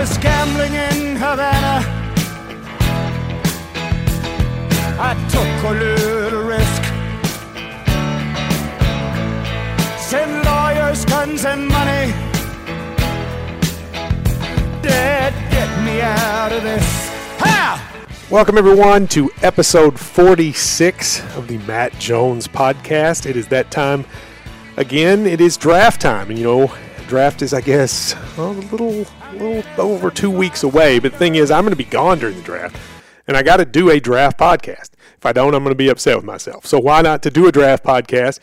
was gambling in Havana. I took a little risk. Send lawyers, guns, and money. Dad, get me out of this. Ha! Welcome, everyone, to episode 46 of the Matt Jones podcast. It is that time again. It is draft time. And, you know, draft is, I guess, a little, little over two weeks away. But the thing is, I'm going to be gone during the draft. And I got to do a draft podcast. If I don't, I'm going to be upset with myself. So, why not to do a draft podcast?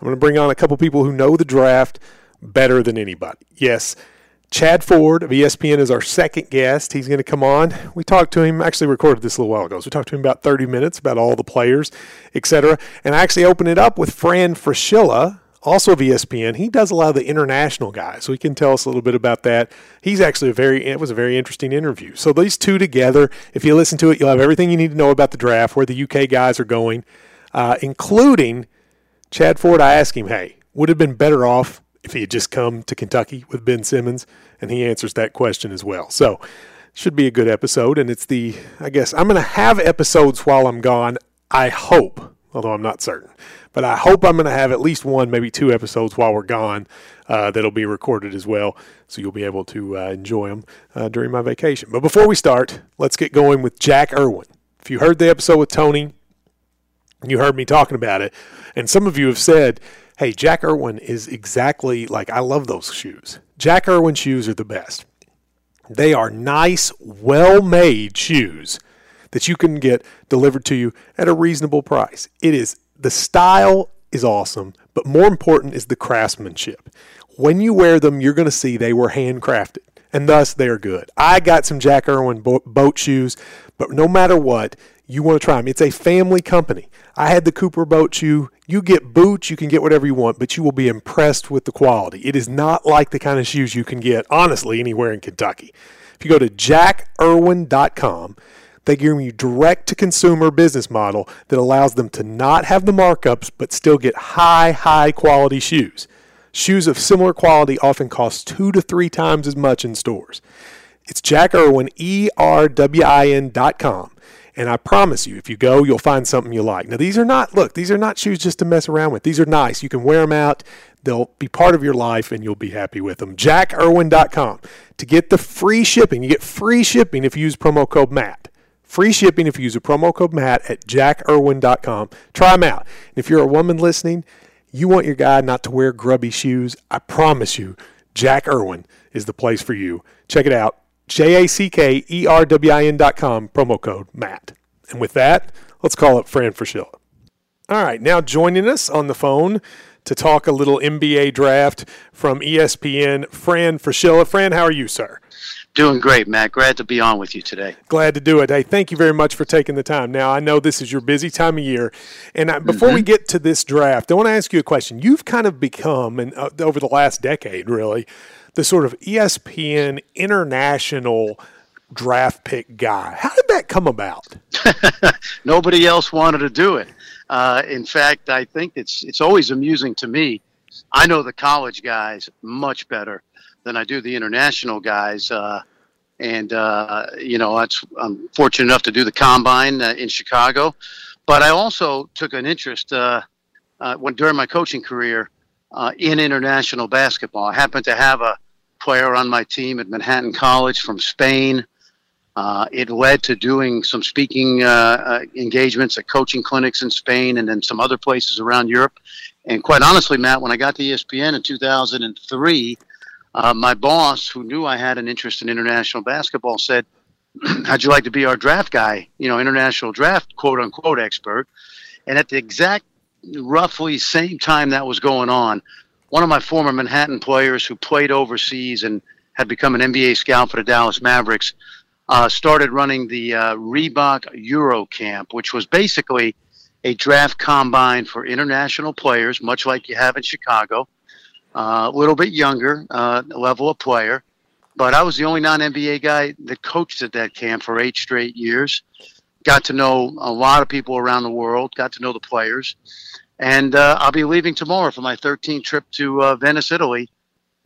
I'm going to bring on a couple people who know the draft better than anybody. Yes, Chad Ford of ESPN is our second guest. He's going to come on. We talked to him, actually recorded this a little while ago. So we talked to him about 30 minutes about all the players, etc. And I actually opened it up with Fran Fraschilla, also of ESPN. He does a lot of the international guys, so he can tell us a little bit about that. He's actually a very, it was a very interesting interview. So these two together, if you listen to it, you'll have everything you need to know about the draft, where the UK guys are going, uh, including Chad Ford. I asked him, hey, would have been better off if he had just come to Kentucky with Ben Simmons, and he answers that question as well. So, should be a good episode, and it's the I guess I'm going to have episodes while I'm gone. I hope, although I'm not certain, but I hope I'm going to have at least one, maybe two episodes while we're gone uh, that'll be recorded as well, so you'll be able to uh, enjoy them uh, during my vacation. But before we start, let's get going with Jack Irwin. If you heard the episode with Tony, you heard me talking about it, and some of you have said Hey, Jack Irwin is exactly like I love those shoes. Jack Irwin shoes are the best. They are nice, well made shoes that you can get delivered to you at a reasonable price. It is the style is awesome, but more important is the craftsmanship. When you wear them, you're going to see they were handcrafted, and thus they are good. I got some Jack Irwin boat shoes, but no matter what, you want to try them. It's a family company. I had the Cooper boat shoe. You get boots, you can get whatever you want, but you will be impressed with the quality. It is not like the kind of shoes you can get, honestly, anywhere in Kentucky. If you go to jackerwin.com, they give you direct to consumer business model that allows them to not have the markups but still get high, high quality shoes. Shoes of similar quality often cost two to three times as much in stores. It's Jack Irwin, E R W I N dot com. And I promise you, if you go, you'll find something you like. Now, these are not, look, these are not shoes just to mess around with. These are nice. You can wear them out. They'll be part of your life and you'll be happy with them. JackIrwin.com. To get the free shipping, you get free shipping if you use promo code MATT. Free shipping if you use a promo code MATT at JackIrwin.com. Try them out. And if you're a woman listening, you want your guy not to wear grubby shoes, I promise you, Jack Irwin is the place for you. Check it out. J A C K E R W I N dot com, promo code MATT. And with that, let's call up Fran Fraschilla. All right, now joining us on the phone to talk a little NBA draft from ESPN, Fran Fraschilla. Fran, how are you, sir? Doing great, Matt. Glad to be on with you today. Glad to do it. Hey, thank you very much for taking the time. Now, I know this is your busy time of year, and I, before mm-hmm. we get to this draft, I want to ask you a question. You've kind of become, and uh, over the last decade, really, the sort of ESPN international draft pick guy. How did that come about? Nobody else wanted to do it. Uh, in fact, I think it's it's always amusing to me. I know the college guys much better than I do the international guys. Uh, and uh, you know, I'm fortunate enough to do the combine uh, in Chicago, but I also took an interest uh, uh, when during my coaching career in international basketball. I happened to have a player on my team at Manhattan College from Spain. Uh, it led to doing some speaking uh, uh engagements at coaching clinics in Spain and then some other places around Europe. And quite honestly, Matt, when I got to ESPN in 2003, uh, my boss, who knew I had an interest in international basketball, said, How'd you like to be our draft guy, you know, international draft quote unquote expert? And at the exact roughly same time that was going on, one of my former Manhattan players who played overseas and had become an NBA scout for the Dallas Mavericks uh, started running the uh, Reebok Euro Camp, which was basically a draft combine for international players, much like you have in Chicago. A little bit younger uh, level of player, but I was the only non NBA guy that coached at that camp for eight straight years. Got to know a lot of people around the world, got to know the players. And uh, I'll be leaving tomorrow for my 13th trip to uh, Venice, Italy,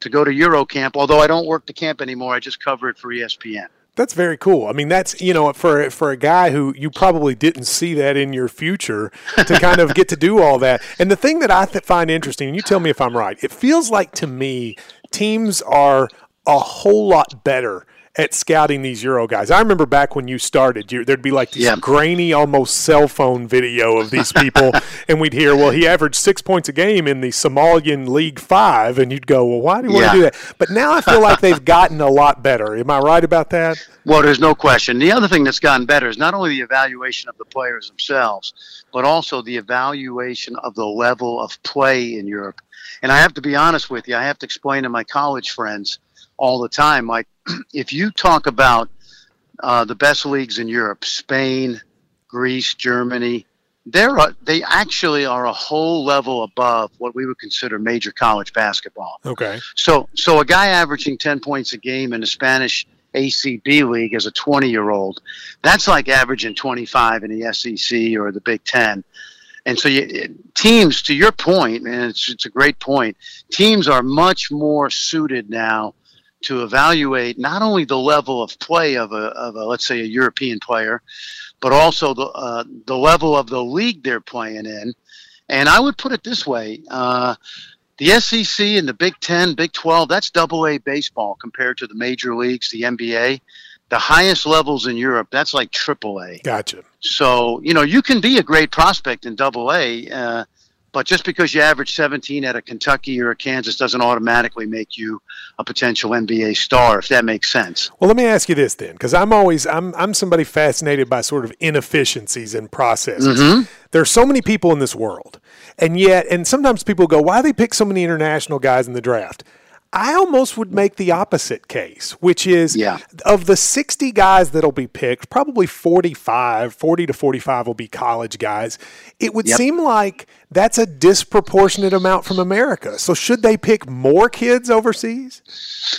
to go to Eurocamp. Although I don't work the camp anymore, I just cover it for ESPN. That's very cool. I mean, that's you know, for for a guy who you probably didn't see that in your future to kind of get to do all that. And the thing that I th- find interesting, and you tell me if I'm right, it feels like to me teams are a whole lot better at scouting these Euro guys. I remember back when you started, you, there'd be like this Yeah. grainy, almost cell phone video of these people, and we'd hear, "Well, he averaged six points a game in the Somalian League Five," and you'd go, "Well, why do you want Yeah. to do that?" But now I feel like they've gotten a lot better. Am I right about that? Well, there's no question. The other thing that's gotten better is not only the evaluation of the players themselves, but also the evaluation of the level of play in Europe. And I have to be honest with you, I have to explain to my college friends all the time like, if you talk about uh, the best leagues in Europe, Spain, Greece, Germany, they're a, they actually are a whole level above what we would consider major college basketball. Okay. So, so a guy averaging 10 points a game in the Spanish ACB league as a 20 year old, that's like averaging 25 in the SEC or the Big Ten. And so you, teams, to your point, and it's, it's a great point, teams are much more suited now to evaluate not only the level of play of a, of a let's say, a European player, but also the, uh, the level of the league they're playing in. And I would put it this way. Uh, the SEC and the Big Ten, Big 12, that's double A baseball compared to the major leagues, the NBA. The highest levels in Europe, that's like triple A. Gotcha. So, you know, you can be a great prospect in double A, uh, but just because you average 17 at a Kentucky or a Kansas doesn't automatically make you a potential NBA star, if that makes sense. Well, let me ask you this then, because I'm always I'm I'm somebody fascinated by sort of inefficiencies in processes. Mm-hmm. There's so many people in this world, and yet, and sometimes people go, "Why do they pick so many international guys in the draft?" I almost would make the opposite case, which is Yeah. of the 60 guys that'll be picked, probably 45, 40 to 45 will be college guys. It would Yep. seem like that's a disproportionate amount from America. So should they pick more kids overseas?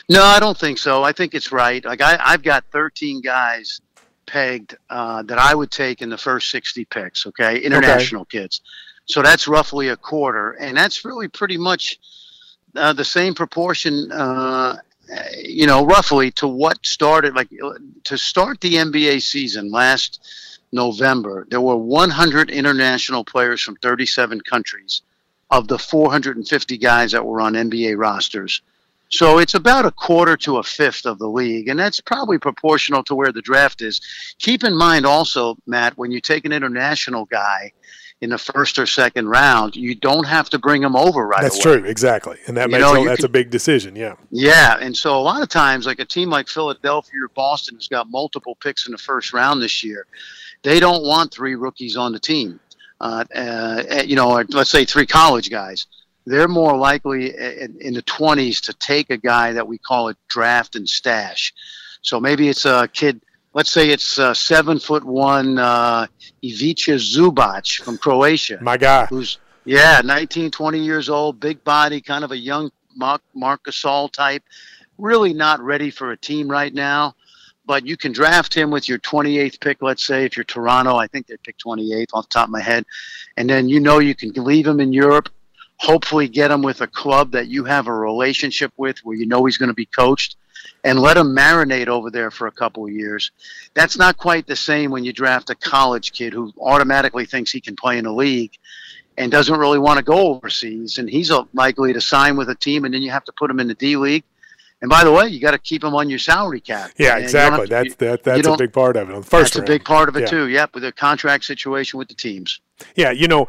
No, I don't think so. I think it's right. Like I, I've got 13 guys pegged uh, that I would take in the first 60 picks. Okay, international kids. So that's roughly a quarter, and that's really pretty much uh, the same proportion. Uh, you know, roughly to what started like to start the NBA season last November. There were 100 international players from 37 countries of the 450 guys that were on NBA rosters. So it's about a quarter to a fifth of the league, and that's probably proportional to where the draft is. Keep in mind also, Matt, when you take an international guy in the first or second round, you don't have to bring them over right away. That's away. true, exactly. And that You makes know, a, you that's a big decision, yeah. Yeah, and so a lot of times, like a team like Philadelphia or Boston has got multiple picks in the first round this year. They don't want three rookies on the team. Uh, uh, you know, let's say three college guys. They're more likely in, in the 20s to take a guy that we call a draft and stash. So maybe it's a kid. Let's say it's uh, seven foot one uh, Ivica Zubac from Croatia. My guy. who's yeah 19 20 years old big body kind of a young mark Marc Gasol type. Really not ready for a team right now but you can draft him with your 28th pick let's say if you're toronto. I think they pick 28th off the top of my head. And then you know you can leave him in europe hopefully get him with a club that you have a relationship with where you know he's going to be coached and let him marinate over there for a couple of years. That's not quite the same when you draft a college kid who automatically thinks he can play in a league and doesn't really want to go overseas. And he's likely to sign with a team, and then you have to put him in the D League. And by the way, you got to keep them on your salary cap. Yeah, And exactly. to- That's that, that's a big part of it. First That's a big part of it Yeah. too. Yep, with the contract situation with the teams. Yeah, you know,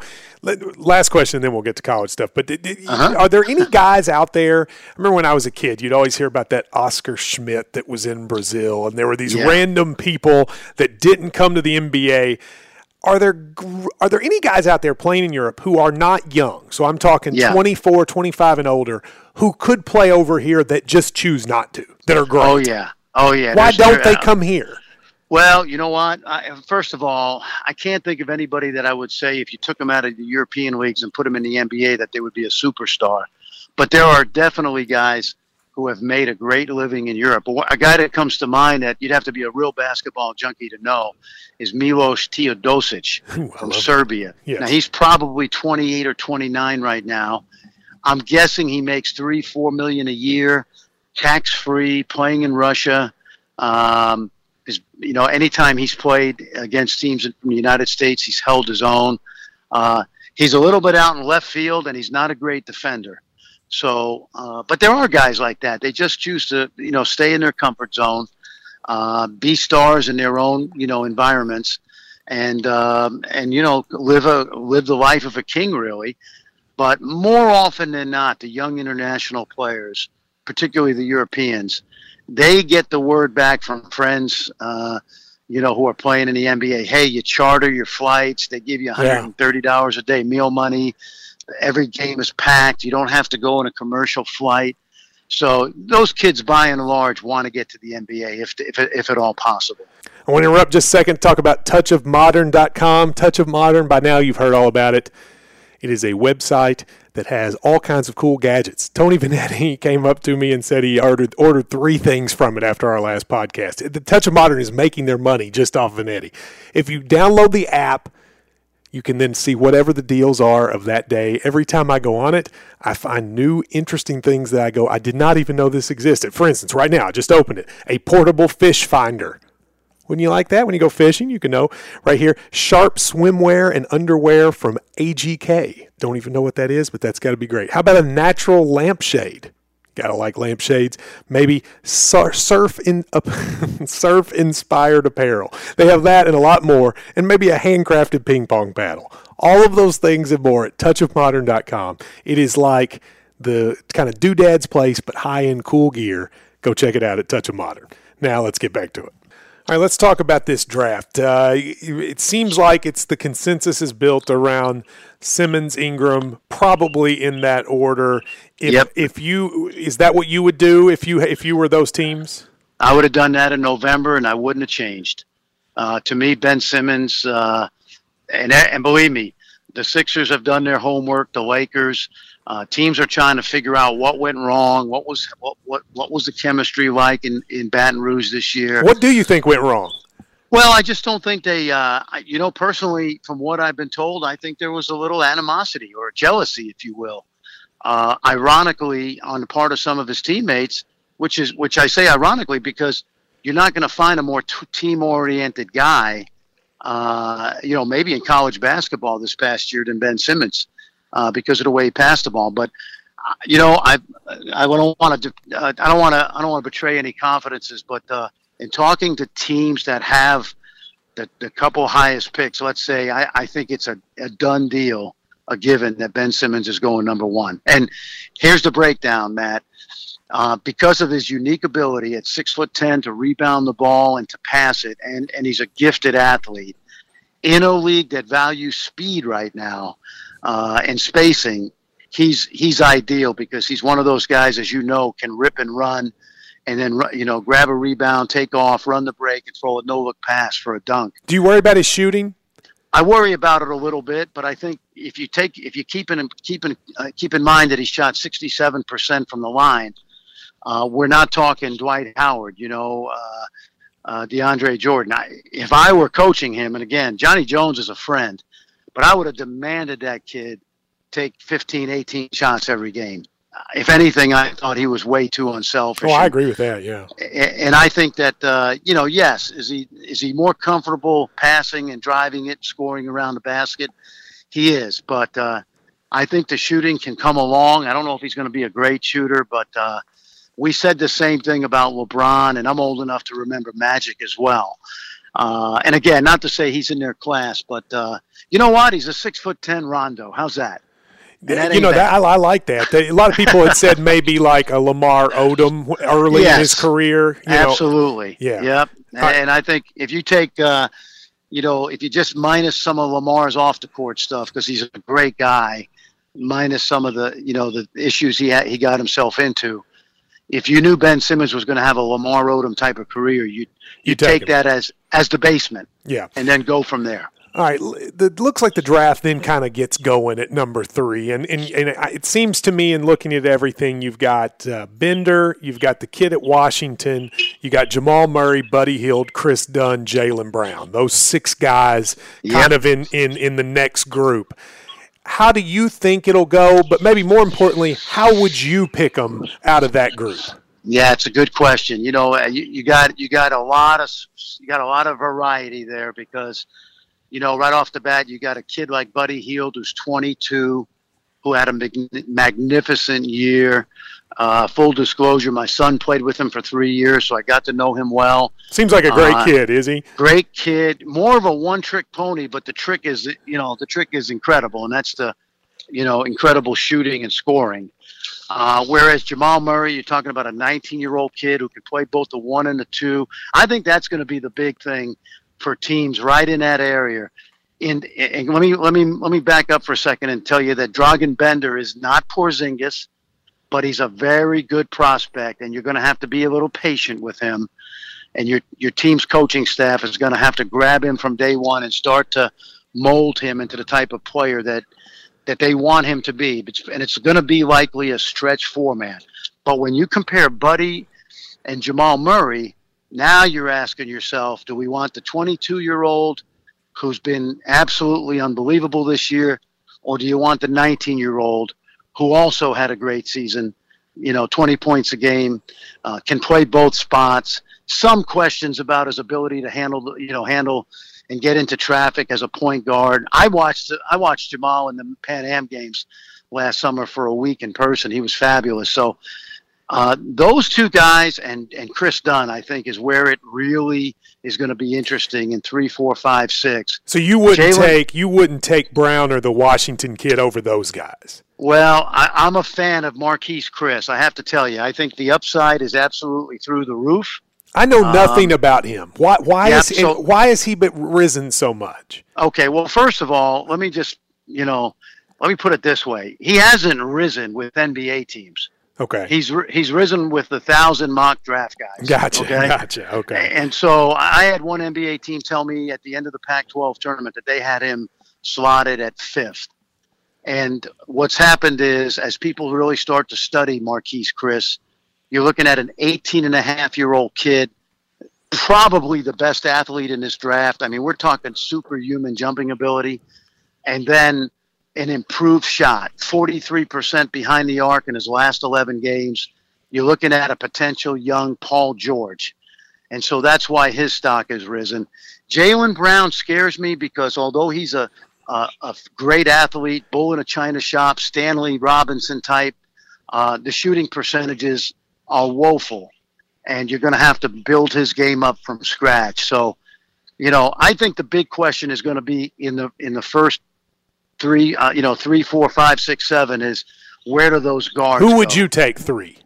last question, then we'll get to college stuff. But did, did- Uh-huh. are there any guys out there? I remember when I was a kid, you'd always hear about that Oscar Schmidt that was in Brazil, and there were these Yeah. random people that didn't come to the NBA. Are there are there any guys out there playing in Europe who are not young? So I'm talking Yeah. 24, 25 and older who could play over here that just choose not to, that are great. Oh yeah. Oh yeah. Why There's- don't they uh, come here? Well, you know what? I, first of all, I can't think of anybody that I would say if you took them out of the European leagues and put them in the NBA that they would be a superstar. But there are definitely guys who have made a great living in Europe. But A guy that comes to mind that you'd have to be a real basketball junkie to know is Milos Teodosic Ooh, from. Serbia. Yes. Now he's probably 28 or 29 right now. I'm guessing he makes three, four million a year, tax free, playing in Russia. Um, is you know, anytime he's played against teams from the United States, he's held his own. Uh, he's a little bit out in left field, and he's not a great defender. So, uh, but there are guys like that. They just choose to, you know, stay in their comfort zone, uh, be stars in their own, you know, environments, and um, and you know, live a live the life of a king, really. But more often than not, the young international players, particularly the Europeans, they get the word back from friends. Uh, you know, who are playing in the NBA. Hey, you charter your flights. They give you $130 yeah. a day meal money every game is packed. You don't have to go on a commercial flight. So those kids, by and large, want to get to the NBA if, if, if at all possible. I want to interrupt just a second to talk about touchofmodern.com. Touch of Modern, by now you've heard all about it. It is a website that has all kinds of cool gadgets. Tony Vanetti came up to me and said he ordered ordered three things from it after our last podcast. The Touch of Modern is making their money just off Vanetti. If you download the app, you can then see whatever the deals are of that day. Every time I go on it, I find new interesting things that I go, I did not even know this existed. For instance, right now, I just opened it a portable fish finder. Wouldn't you like that when you go fishing? You can know right here sharp swimwear and underwear from AGK. Don't even know what that is, but that's got to be great. How about a natural lampshade? Gotta like lampshades. Maybe surf in surf inspired apparel. They have that and a lot more, and maybe a handcrafted ping pong paddle. All of those things and more at touchofmodern.com. It is like the kind of doodad's place, but high end cool gear. Go check it out at Touch of Modern. Now let's get back to it. All right, let's talk about this draft. Uh, it seems like it's the consensus is built around Simmons, Ingram, probably in that order. If, yep. If you is that what you would do if you if you were those teams? I would have done that in November, and I wouldn't have changed. Uh, to me, Ben Simmons, uh, and and believe me, the Sixers have done their homework. The Lakers. Uh, teams are trying to figure out what went wrong, what was what what, what was the chemistry like in, in Baton Rouge this year. What do you think went wrong? Well, I just don't think they, uh, you know, personally, from what I've been told, I think there was a little animosity or jealousy, if you will. Uh, ironically, on the part of some of his teammates, which is which I say ironically because you're not going to find a more t- team-oriented guy, uh, you know, maybe in college basketball this past year than Ben Simmons uh, because of the way he passed the ball. But uh, you know, I I don't want to uh, I don't want to I don't want to betray any confidences, but uh, in talking to teams that have the, the couple highest picks, let's say I, I think it's a, a done deal, a given that Ben Simmons is going number one. And here's the breakdown, Matt. Uh, because of his unique ability at six foot ten to rebound the ball and to pass it, and, and he's a gifted athlete in a league that values speed right now uh, and spacing, he's he's ideal because he's one of those guys, as you know, can rip and run, and then you know grab a rebound, take off, run the break, and throw a no look pass for a dunk. Do you worry about his shooting? I worry about it a little bit, but I think if you take if you keep in keep in uh, keep in mind that he shot 67 percent from the line, uh, we're not talking Dwight Howard, you know, uh, uh DeAndre Jordan. I, if I were coaching him, and again, Johnny Jones is a friend, but I would have demanded that kid take 15, 18 shots every game. If anything, I thought he was way too unselfish. Oh, I agree with that. Yeah, and I think that uh, you know, yes, is he is he more comfortable passing and driving it, scoring around the basket? He is, but uh, I think the shooting can come along. I don't know if he's going to be a great shooter, but uh, we said the same thing about LeBron, and I'm old enough to remember Magic as well. Uh, and again, not to say he's in their class, but uh, you know what? He's a six foot ten Rondo. How's that? that you know that I, I, like that. A lot of people had said maybe like a Lamar Odom early yes, in his career. absolutely. Know. Yeah. Yep. And I think if you take, uh, you know, if you just minus some of Lamar's off the court stuff because he's a great guy, minus some of the you know the issues he had, he got himself into. If you knew Ben Simmons was going to have a Lamar Odom type of career, you'd you take, take that as as the basement. Yeah. And then go from there. All right, it looks like the draft then kind of gets going at number three, and and, and it seems to me in looking at everything, you've got uh, Bender, you've got the kid at Washington, you got Jamal Murray, Buddy Hield, Kris Dunn, Jaylen Brown. Those six guys, yep. kind of in in in the next group. How do you think it'll go? But maybe more importantly, how would you pick them out of that group? Yeah, it's a good question. You know, you, you got you got a lot of you got a lot of variety there because, you know, right off the bat, you got a kid like Buddy Hield who's 22, who had a mag- magnificent year. Uh, full disclosure, my son played with him for three years, so I got to know him well. Seems like a great uh, kid, is he? Great kid. More of a one-trick pony, but the trick is, you know, the trick is incredible, and that's the, you know, incredible shooting and scoring. Uh, whereas Jamal Murray, you're talking about a 19-year-old kid who can play both the one and the two. I think that's going to be the big thing for teams right in that area. And, and let me let me let me back up for a second and tell you that Dragan Bender is not Porzingis but he's a very good prospect, and you're going to have to be a little patient with him. And your your team's coaching staff is going to have to grab him from day one and start to mold him into the type of player that that they want him to be. And it's going to be likely a stretch format. But when you compare Buddy and Jamal Murray, now you're asking yourself, do we want the 22 year old who's been absolutely unbelievable this year, or do you want the 19 year old who also had a great season. You know, 20 points a game, uh, can play both spots. Some questions about his ability to handle, you know, handle and get into traffic as a point guard. I watched I watched Jamal in the Pan Am games last summer for a week in person. He was fabulous. So uh, those two guys and and Kris Dunn, I think, is where it really is going to be interesting in three, four, five, six. So you wouldn't Jaylen, take you wouldn't take Brown or the Washington kid over those guys. Well, I, am a fan of Marquese Chriss. I have to tell you, I think the upside is absolutely through the roof. I know nothing um, about him. Why? Why yeah, is so, why has he risen so much? Okay, well, first of all, let me just you know, let me put it this way: he hasn't risen with NBA teams. Okay. He's he's risen with the thousand mock draft guys. Gotcha. Okay? Gotcha. Okay. And so I had one NBA team tell me at the end of the Pac-12 tournament that they had him slotted at fifth. And what's happened is, as people really start to study Marquese Chriss, you're looking at an 18 and a half year old kid, probably the best athlete in this draft. I mean, we're talking superhuman jumping ability, and then an improved shot, 43% behind the arc in his last 11 games. You're looking at a potential young Paul George. And so that's why his stock has risen. Jaylen Brown scares me because although he's a uh, a great athlete, bull in a china shop, Stanley Robinson type. Uh, the shooting percentages are woeful, and you're going to have to build his game up from scratch. So, you know, I think the big question is going to be in the in the first three, uh, you know, three, four, five, six, seven is where do those guards? Who would go? you take three?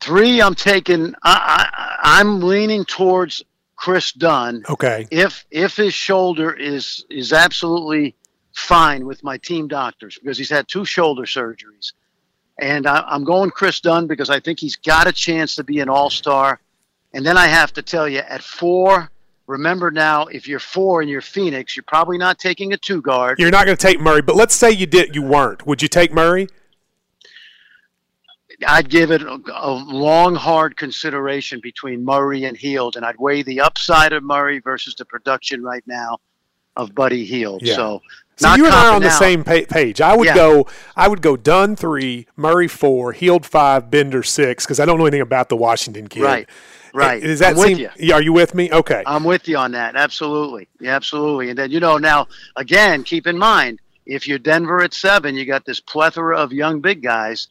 Three, I'm taking. I, I, I'm leaning towards Kris Dunn. Okay. If if his shoulder is is absolutely fine with my team doctors because he's had two shoulder surgeries. And I, am going Kris Dunn because I think he's got a chance to be an all star. And then I have to tell you, at four, remember now, if you're four and you're Phoenix, you're probably not taking a two guard. You're not going to take Murray, but let's say you did, you weren't. Would you take Murray? I'd give it a, a, long, hard consideration between Murray and Hield, and I'd weigh the upside of Murray versus the production right now of Buddy Hield. Yeah. So so you and I are on the same page. I would yeah. go. I would go Dunn three, Murray four, Hield five, Bender six, because I don't know anything about the Washington kid. Right. Right. Does that I'm seem? You. Are you with me? Okay. I'm with you on that. Absolutely. Yeah, absolutely. And then you know now again, keep in mind if you're Denver at seven, you got this plethora of young big guys,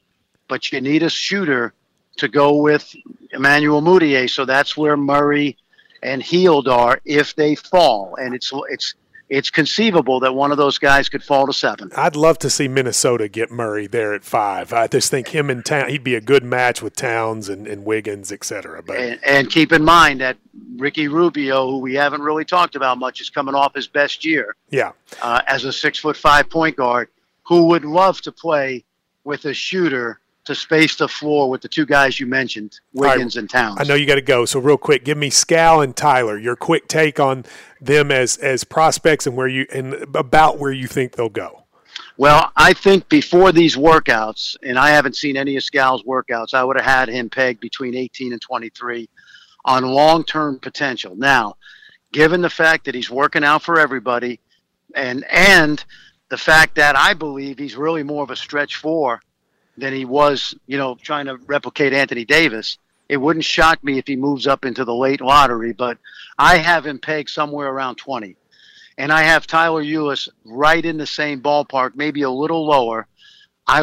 but you need a shooter to go with Emmanuel Mudiay. So that's where Murray and Hield are if they fall, and it's it's it's conceivable that one of those guys could fall to seven. I'd love to see Minnesota get Murray there at five. I just think him and Town he'd be a good match with Towns and, and Wiggins, et cetera. But and, and, keep in mind that Ricky Rubio, who we haven't really talked about much, is coming off his best year. Yeah, uh, as a six foot five point guard, who would love to play with a shooter to space the floor with the two guys you mentioned, Wiggins right. and Towns. I know you got to go, so real quick, give me Skal and Tyler. Your quick take on them as as prospects and where you and about where you think they'll go. Well, I think before these workouts, and I haven't seen any of Skal's workouts, I would have had him pegged between 18 and 23 on long term potential. Now, given the fact that he's working out for everybody, and and the fact that I believe he's really more of a stretch four than he was, you know, trying to replicate Anthony Davis. It wouldn't shock me if he moves up into the late lottery, but I have him pegged somewhere around 20. And I have Tyler Ulis right in the same ballpark, maybe a little lower. I,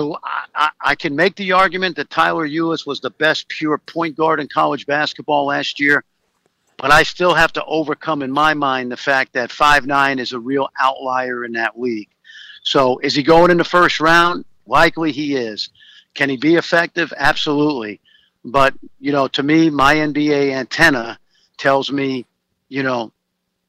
I, I can make the argument that Tyler Ulis was the best pure point guard in college basketball last year, but I still have to overcome in my mind the fact that five nine is a real outlier in that league. So is he going in the first round? Likely he is. Can he be effective? Absolutely. But, you know, to me, my NBA antenna tells me, you know,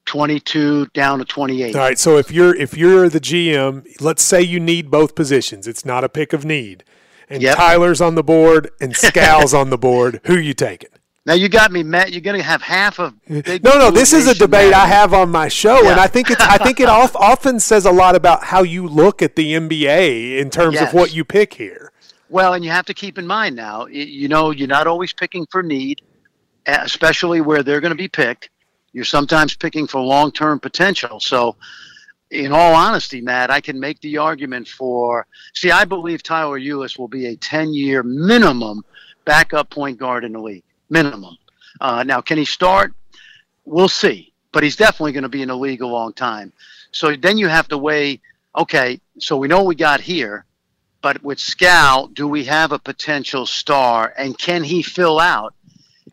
22 down to 28. All right, so if you're if you're the GM, let's say you need both positions. It's not a pick of need. And yep. Tyler's on the board and Skal's on the board. Who you taking? Now you got me, Matt. You're going to have half of. no, no. This is a debate Matt. I have on my show, yeah. and I think it's. I think it often says a lot about how you look at the NBA in terms yes. of what you pick here. Well, and you have to keep in mind now. You know, you're not always picking for need, especially where they're going to be picked. You're sometimes picking for long-term potential. So, in all honesty, Matt, I can make the argument for. See, I believe Tyler Ulis will be a 10-year minimum backup point guard in the league minimum. Uh, now, can he start? We'll see, but he's definitely going to be in the league a long time. So then you have to weigh. Okay, so we know we got here, but with Skal, do we have a potential star, and can he fill out?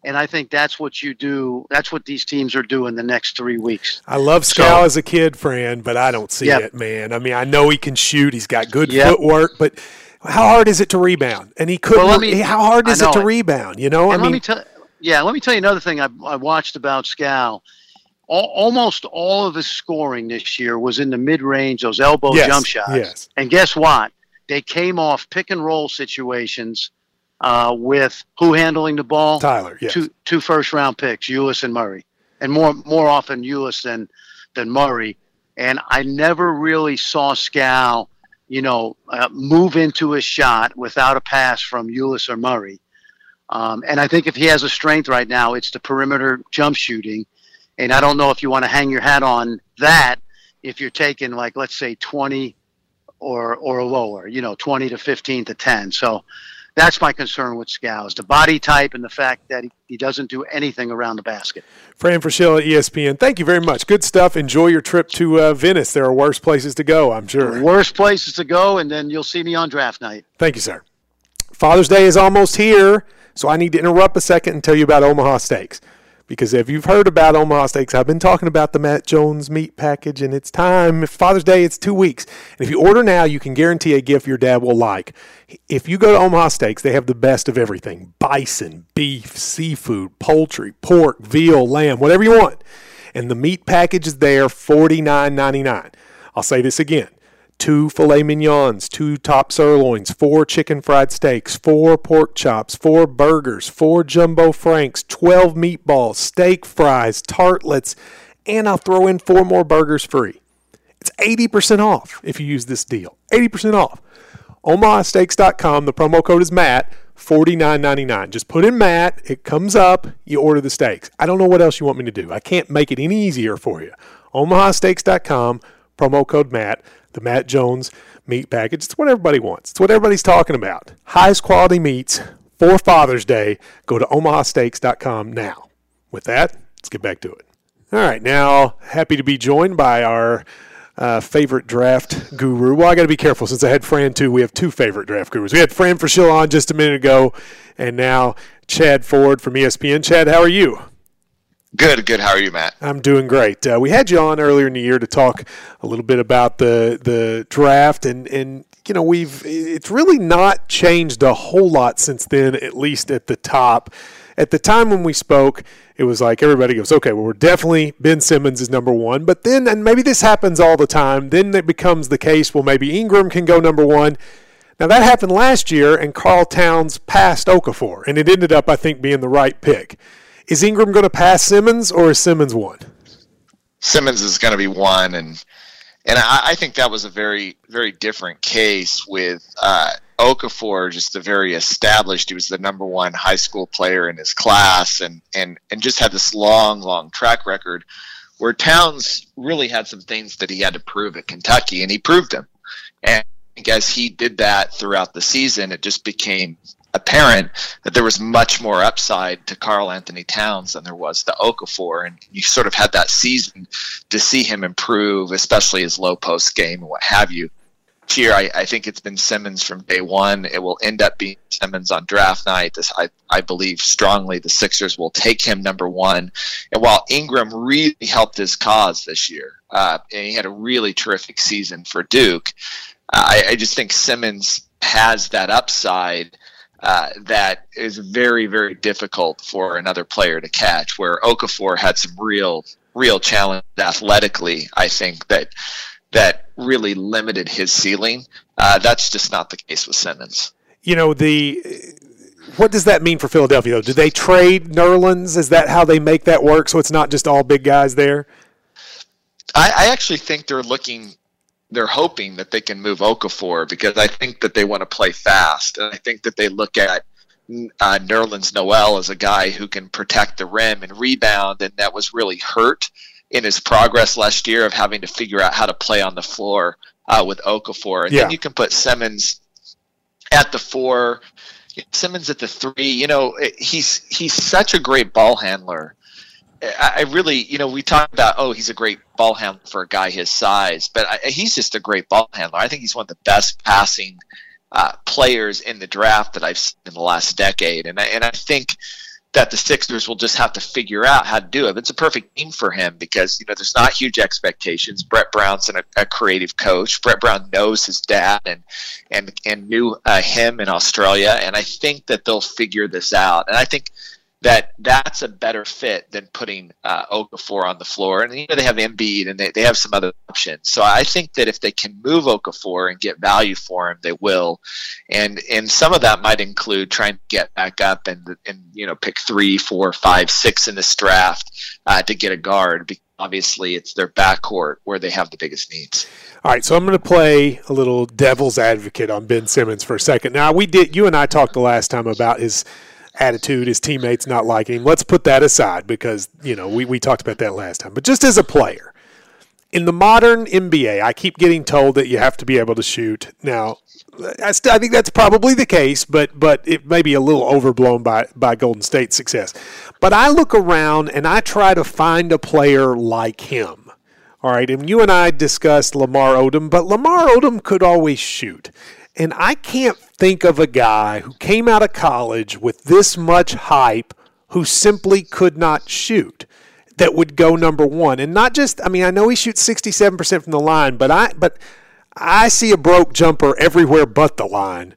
And I think that's what you do. That's what these teams are doing the next three weeks. I love Skal so, as a kid, Fran, but I don't see yep. it, man. I mean, I know he can shoot. He's got good yep. footwork, but how hard is it to rebound? And he couldn't. Well, me, how hard is it to rebound? You know, and I mean, let me tell. Yeah, let me tell you another thing I, I watched about Skal. All, almost all of his scoring this year was in the mid range, those elbow yes, jump shots. Yes. And guess what? They came off pick and roll situations uh, with who handling the ball? Tyler. Yes. Two two first round picks, Ulis and Murray, and more more often Ulis than than Murray. And I never really saw Skal you know, uh, move into a shot without a pass from Ulis or Murray. Um, and I think if he has a strength right now, it's the perimeter jump shooting. And I don't know if you want to hang your hat on that if you're taking like let's say 20 or or lower, you know, 20 to 15 to 10. So that's my concern with Scows, the body type and the fact that he, he doesn't do anything around the basket. Fran Fraschilla, ESPN, thank you very much. Good stuff. Enjoy your trip to uh, Venice. There are worse places to go, I'm sure. Worse places to go, and then you'll see me on draft night. Thank you, sir. Father's Day is almost here, so I need to interrupt a second and tell you about Omaha Steaks because if you've heard about Omaha Steaks, I've been talking about the Matt Jones meat package, and it's time. If Father's Day, it's two weeks. And if you order now, you can guarantee a gift your dad will like. If you go to Omaha Steaks, they have the best of everything bison, beef, seafood, poultry, pork, veal, lamb, whatever you want. And the meat package is there, $49.99. I'll say this again two filet mignons, two top sirloins, four chicken fried steaks, four pork chops, four burgers, four jumbo franks, 12 meatballs, steak fries, tartlets, and I'll throw in four more burgers free. It's 80% off if you use this deal. 80% off. OmahaSteaks.com. The promo code is Matt. $49.99. Just put in Matt. It comes up. You order the steaks. I don't know what else you want me to do. I can't make it any easier for you. OmahaSteaks.com. Promo code Matt the Matt Jones meat package. It's what everybody wants. It's what everybody's talking about. Highest quality meats for Father's Day. Go to omahasteaks.com now. With that, let's get back to it. All right, now happy to be joined by our uh, favorite draft guru. Well, I got to be careful since I had Fran too. We have two favorite draft gurus. We had Fran Fraschilla on just a minute ago, and now Chad Ford from ESPN. Chad, how are you? Good, good. How are you, Matt? I'm doing great. Uh, we had you on earlier in the year to talk a little bit about the the draft, and and you know we've it's really not changed a whole lot since then, at least at the top. At the time when we spoke, it was like everybody goes, okay, well, we're definitely Ben Simmons is number one, but then and maybe this happens all the time. Then it becomes the case, well, maybe Ingram can go number one. Now that happened last year, and Karl Towns passed Okafor, and it ended up, I think, being the right pick. Is Ingram going to pass Simmons, or is Simmons one? Simmons is going to be one, and and I, I, think that was a very very different case with uh, Okafor, just a very established. He was the number one high school player in his class, and and and just had this long long track record. Where Towns really had some things that he had to prove at Kentucky, and he proved them. And as he did that throughout the season, it just became apparent that there was much more upside to Karl-Anthony Towns than there was to Okafor. And you sort of had that season to see him improve, especially his low post game and what have you. Here, I, I, think it's been Simmons from day one. It will end up being Simmons on draft night. This, I, I believe strongly the Sixers will take him number one. And while Ingram really helped his cause this year, uh, and he had a really terrific season for Duke, I, I just think Simmons has that upside uh, that is very, very difficult for another player to catch. Where Okafor had some real, real challenge athletically, I think that that really limited his ceiling. Uh, that's just not the case with Simmons. You know the. What does that mean for Philadelphia? Though? Do they trade Nerlens? Is that how they make that work? So it's not just all big guys there. I, I actually think they're looking they're hoping that they can move Okafor because I think that they want to play fast, and I think that they look at uh, Nerlens Noel as a guy who can protect the rim and rebound, and that was really hurt in his progress last year of having to figure out how to play on the floor uh, with Okafor. And yeah. then you can put Simmons at the four, Simmons at the three. You know, he's he's such a great ball handler I really, you know, we talk about, oh, he's a great ball handler for a guy his size, but I, he's just a great ball handler. I think he's one of the best passing uh, players in the draft that I've seen in the last decade, and I, and I think that the Sixers will just have to figure out how to do it. It's a perfect team for him because you know there's not huge expectations. Brett Brown's an, a creative coach. Brett Brown knows his dad and and and knew uh, him in Australia, and I think that they'll figure this out. And I think that that's a better fit than putting uh, Okafor on the floor. And you know they have Embiid and they, they have some other options. So I think that if they can move Okafor and get value for him, they will. And and some of that might include trying to get back up and and you know pick three, four, five, six in this draft uh, to get a guard. Obviously, it's their backcourt where they have the biggest needs. All right, so I'm going to play a little devil's advocate on Ben Simmons for a second. Now we did. You and I talked the last time about his attitude, his teammates not liking him. Let's put that aside because, you know, we, we talked about that last time. But just as a player, in the modern NBA, I keep getting told that you have to be able to shoot. Now, I, st- I think that's probably the case, but but it may be a little overblown by, by Golden State's success. But I look around and I try to find a player like him. All right, and you and I discussed Lamar Odom, but Lamar Odom could always shoot. And I can't think of a guy who came out of college with this much hype who simply could not shoot that would go number one. And not just, I mean, I know he shoots 67% from the line, but I, but I see a broke jumper everywhere but the line.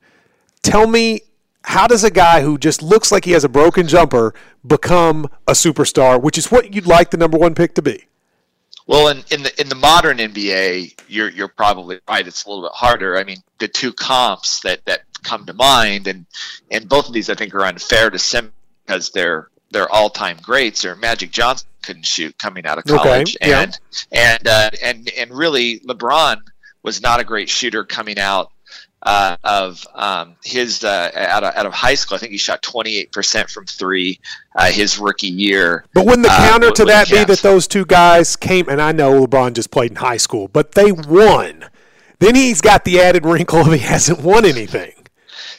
Tell me, how does a guy who just looks like he has a broken jumper become a superstar, which is what you'd like the number one pick to be? Well, in, in the in the modern NBA, you're you're probably right. It's a little bit harder. I mean, the two comps that that come to mind, and and both of these I think are unfair to Sim because they're they're all time greats. Or Magic Johnson couldn't shoot coming out of college, okay, and yeah. and uh, and and really LeBron was not a great shooter coming out uh, of um, his uh, out, of, out of high school. I think he shot 28% from three uh, his rookie year. But wouldn't the uh, counter to that be that those two guys came, and I know LeBron just played in high school, but they won. Then he's got the added wrinkle of he hasn't won anything.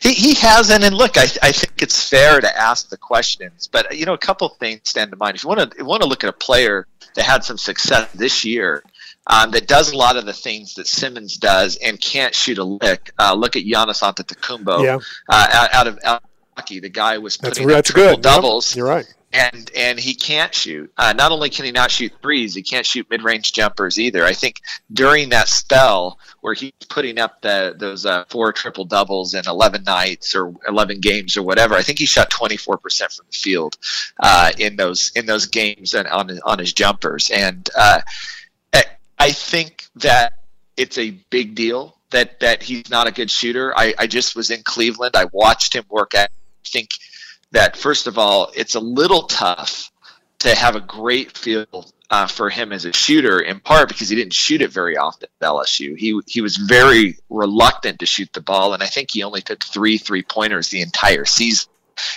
He, he hasn't, and look, I, I think it's fair to ask the questions. But you know, a couple things stand to mind. If you want to want to look at a player that had some success this year, um, that does a lot of the things that Simmons does and can't shoot a lick. Uh, look at Giannis Antetokounmpo yeah. uh, out, of Milwaukee. The guy was putting that's, that's triple good. doubles. Yep. You're right. And and he can't shoot. Uh, not only can he not shoot threes, he can't shoot mid range jumpers either. I think during that spell where he's putting up the those uh, four triple doubles in 11 nights or 11 games or whatever, I think he shot 24 percent from the field uh, in those in those games and on on his jumpers. And uh, I think that it's a big deal that that he's not a good shooter. I, I just was in Cleveland. I watched him work at. I think that first of all, it's a little tough to have a great feel uh, for him as a shooter, in part because he didn't shoot it very often at LSU. He he was very reluctant to shoot the ball, and I think he only took three three pointers the entire season.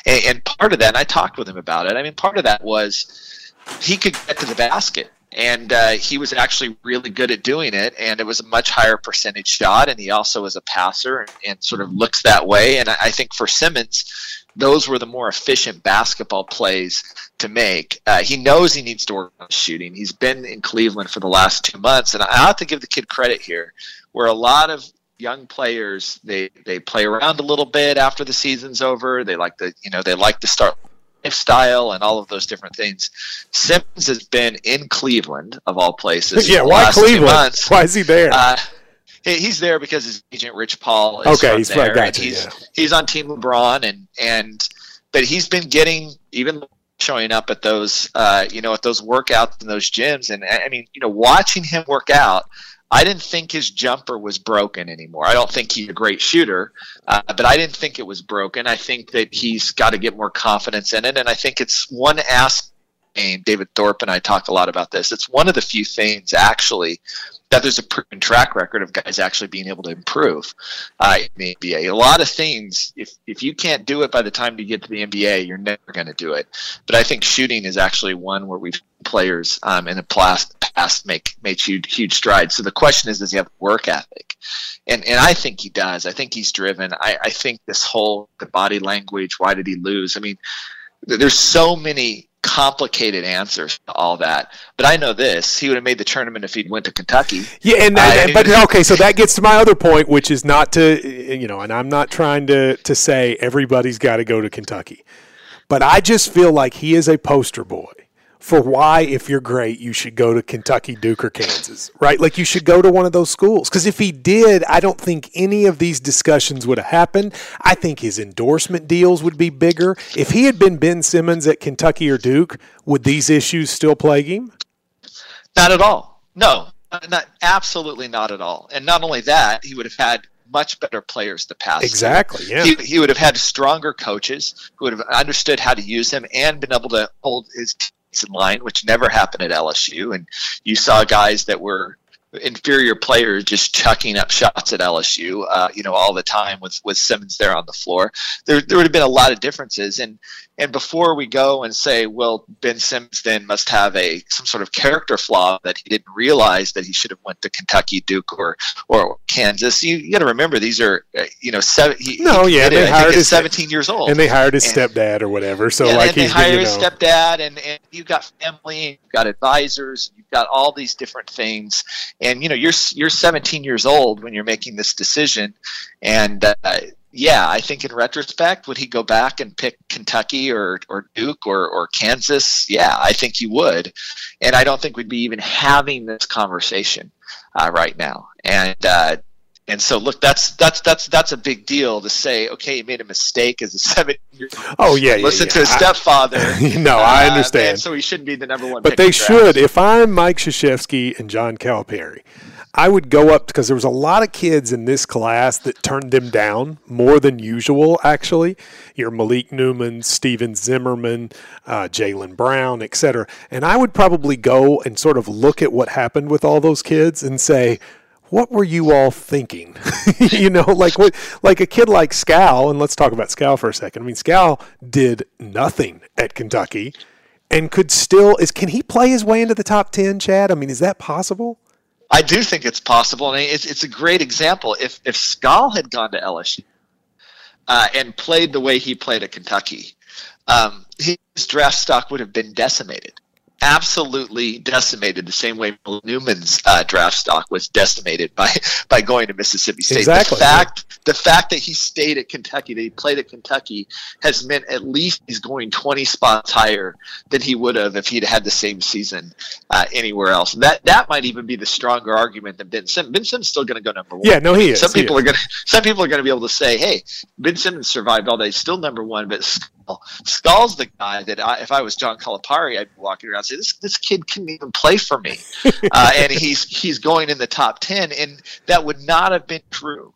And, and part of that, and I talked with him about it. I mean, part of that was he could get to the basket and uh, he was actually really good at doing it. And it was a much higher percentage shot, and he also was a passer and, and sort of looks that way. And I, I think for Simmons, those were the more efficient basketball plays to make. Uh, he knows he needs to work on shooting. He's been in Cleveland for the last two months, and I have to give the kid credit here, where a lot of young players they they play around a little bit after the season's over. They like to you know they like to start lifestyle and all of those different things. Simmons has been in Cleveland of all places. yeah, why Cleveland? Why is he there? Uh, he's there because his agent Rich Paul is okay, he's there. He's yeah. he's on Team LeBron and and but he's been getting even showing up at those uh, you know at those workouts in those gyms and I mean you know watching him work out I didn't think his jumper was broken anymore. I don't think he's a great shooter, uh, but I didn't think it was broken. I think that he's got to get more confidence in it, and I think it's one aspect. David Thorpe and I talk a lot about this. It's one of the few things actually that there's a proven track record of guys actually being able to improve uh, in the NBA. A lot of things, if if you can't do it by the time you get to the NBA, you're never going to do it. But I think shooting is actually one where we've players um, in the past, past make make huge huge strides. So the question is, does he have work ethic? And and I think he does. I think he's driven. I, I think this whole the body language. Why did he lose? I mean, there's so many complicated answers to all that. But I know this: he would have made the tournament if he'd went to Kentucky. Yeah, and, uh, but okay, so that gets to my other point, which is not to you know, and I'm not trying to to say everybody's got to go to Kentucky, but I just feel like he is a poster boy for why, if you're great, you should go to Kentucky, Duke, or Kansas, right? Like you should go to one of those schools. Because if he did, I don't think any of these discussions would have happened. I think his endorsement deals would be bigger. If he had been Ben Simmons at Kentucky or Duke, would these issues still plague him? Not at all. No, not absolutely not at all. And not only that, he would have had much better players to pass. Exactly. Yeah. He, he would have had stronger coaches who would have understood how to use him and been able to hold his in line, which never happened at LSU. And you saw guys that were inferior players just chucking up shots at LSU, uh, you know, all the time with, with Simmons there on the floor. There, there would have been a lot of differences. And and before we go and say, well, Ben Simmons then must have a some sort of character flaw that he didn't realize that he should have went to Kentucky, Duke, or or Kansas. You, you got to remember these are uh, you know seven. He, no, he yeah, they hired his seventeen years old, and they hired his and, stepdad or whatever. So yeah, like and they hired you know, his stepdad, and and you've got family, you've got advisors, you've got all these different things, and you know you're you're 17 years old when you're making this decision, and uh, yeah, I think in retrospect, would he go back and pick Kentucky or, or Duke or, or Kansas? Yeah, I think he would. And I don't think we'd be even having this conversation uh, right now. And uh, and so look, that's that's that's that's a big deal to say. Okay, he made a mistake as a seven year. Oh yeah, yeah listen yeah. to his stepfather. no, I uh, understand. so he shouldn't be the number one. But they should. If I'm Mike Krzyzewski and John Calipari, I would go up because there was a lot of kids in this class that turned them down more than usual. Actually, your Malik Newman, Stephen Zimmerman, uh, Jaylen Brown, etc. And I would probably go and sort of look at what happened with all those kids and say, what were you all thinking? you know, like what, like a kid like Skal, and let's talk about Skal for a second. I mean, Skal did nothing at Kentucky and could still is can he play his way into the top 10, Chad? I mean, is that possible? I do think it's possible, and it's it's a great example. If if Skal had gone to LSU uh, and played the way he played at Kentucky, um, his draft stock would have been decimated absolutely decimated the same way Newman's uh, draft stock was decimated by by going to Mississippi State. Exactly. The fact the fact that he stayed at Kentucky, that he played at Kentucky, has meant at least he's going 20 spots higher than he would have if he'd had the same season uh, anywhere else. That that might even be the stronger argument than Ben Simmons. Ben Simmons still going to go number one. Yeah, no, he is. Some people is. are going to some people are going to be able to say, hey, Ben Simmons survived all day, still number one, but Skal's the guy that I, if I was John Calipari, I'd be walking around and say, this, this kid can even play for me. uh, and he's, he's going in the top 10. And that would not have been true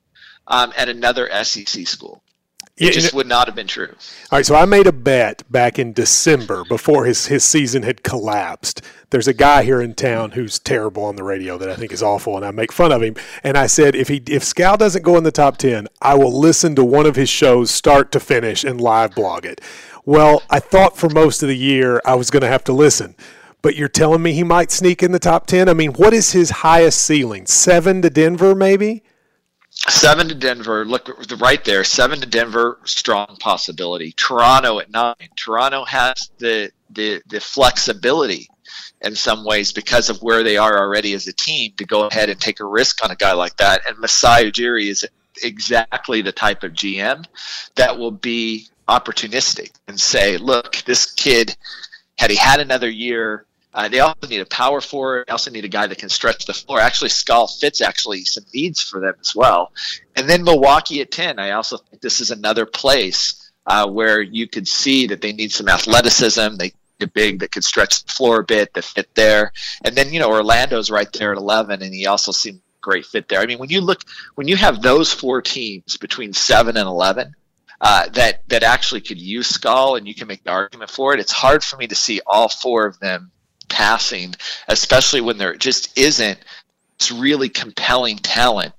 um, at another SEC school. It just would not have been true. All right, so I made a bet back in December before his, his season had collapsed. There's a guy here in town who's terrible on the radio that I think is awful, and I make fun of him. And I said, if he if Skal doesn't go in the top ten, I will listen to one of his shows start to finish and live blog it. Well, I thought for most of the year I was going to have to listen but you're telling me he might sneak in the top 10? I mean, what is his highest ceiling? Seven to Denver, maybe? Seven to Denver. Look right there. Seven to Denver. Strong possibility. Toronto at nine. Toronto has the the the flexibility in some ways because of where they are already as a team to go ahead and take a risk on a guy like that. And Masai Ujiri is exactly the type of GM that will be opportunistic and say, look, this kid, had he had another year, uh, they also need a power forward. They also need a guy that can stretch the floor. Actually, Skal fits actually some needs for them as well. And then Milwaukee at 10. I also think this is another place uh, where you could see that they need some athleticism. They a big that could stretch the floor a bit that fit there. And then, you know, Orlando's right there at 11, and he also seemed great fit there. I mean, when you look, when you have those four teams between 7 and 11, uh, that that actually could use Skal, and you can make the argument for it. It's hard for me to see all four of them passing, especially when there just isn't this really compelling talent